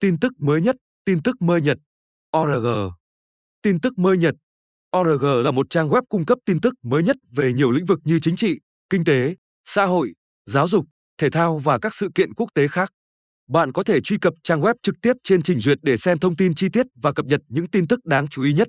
Tin tức mới nhất, tin tức mới nhật, ORG. Tin tức mới nhật, ORG là một trang web cung cấp tin tức mới nhất về nhiều lĩnh vực như chính trị, kinh tế, xã hội, giáo dục, thể thao và các sự kiện quốc tế khác. Bạn có thể truy cập trang web trực tiếp trên trình duyệt để xem thông tin chi tiết và cập nhật những tin tức đáng chú ý nhất.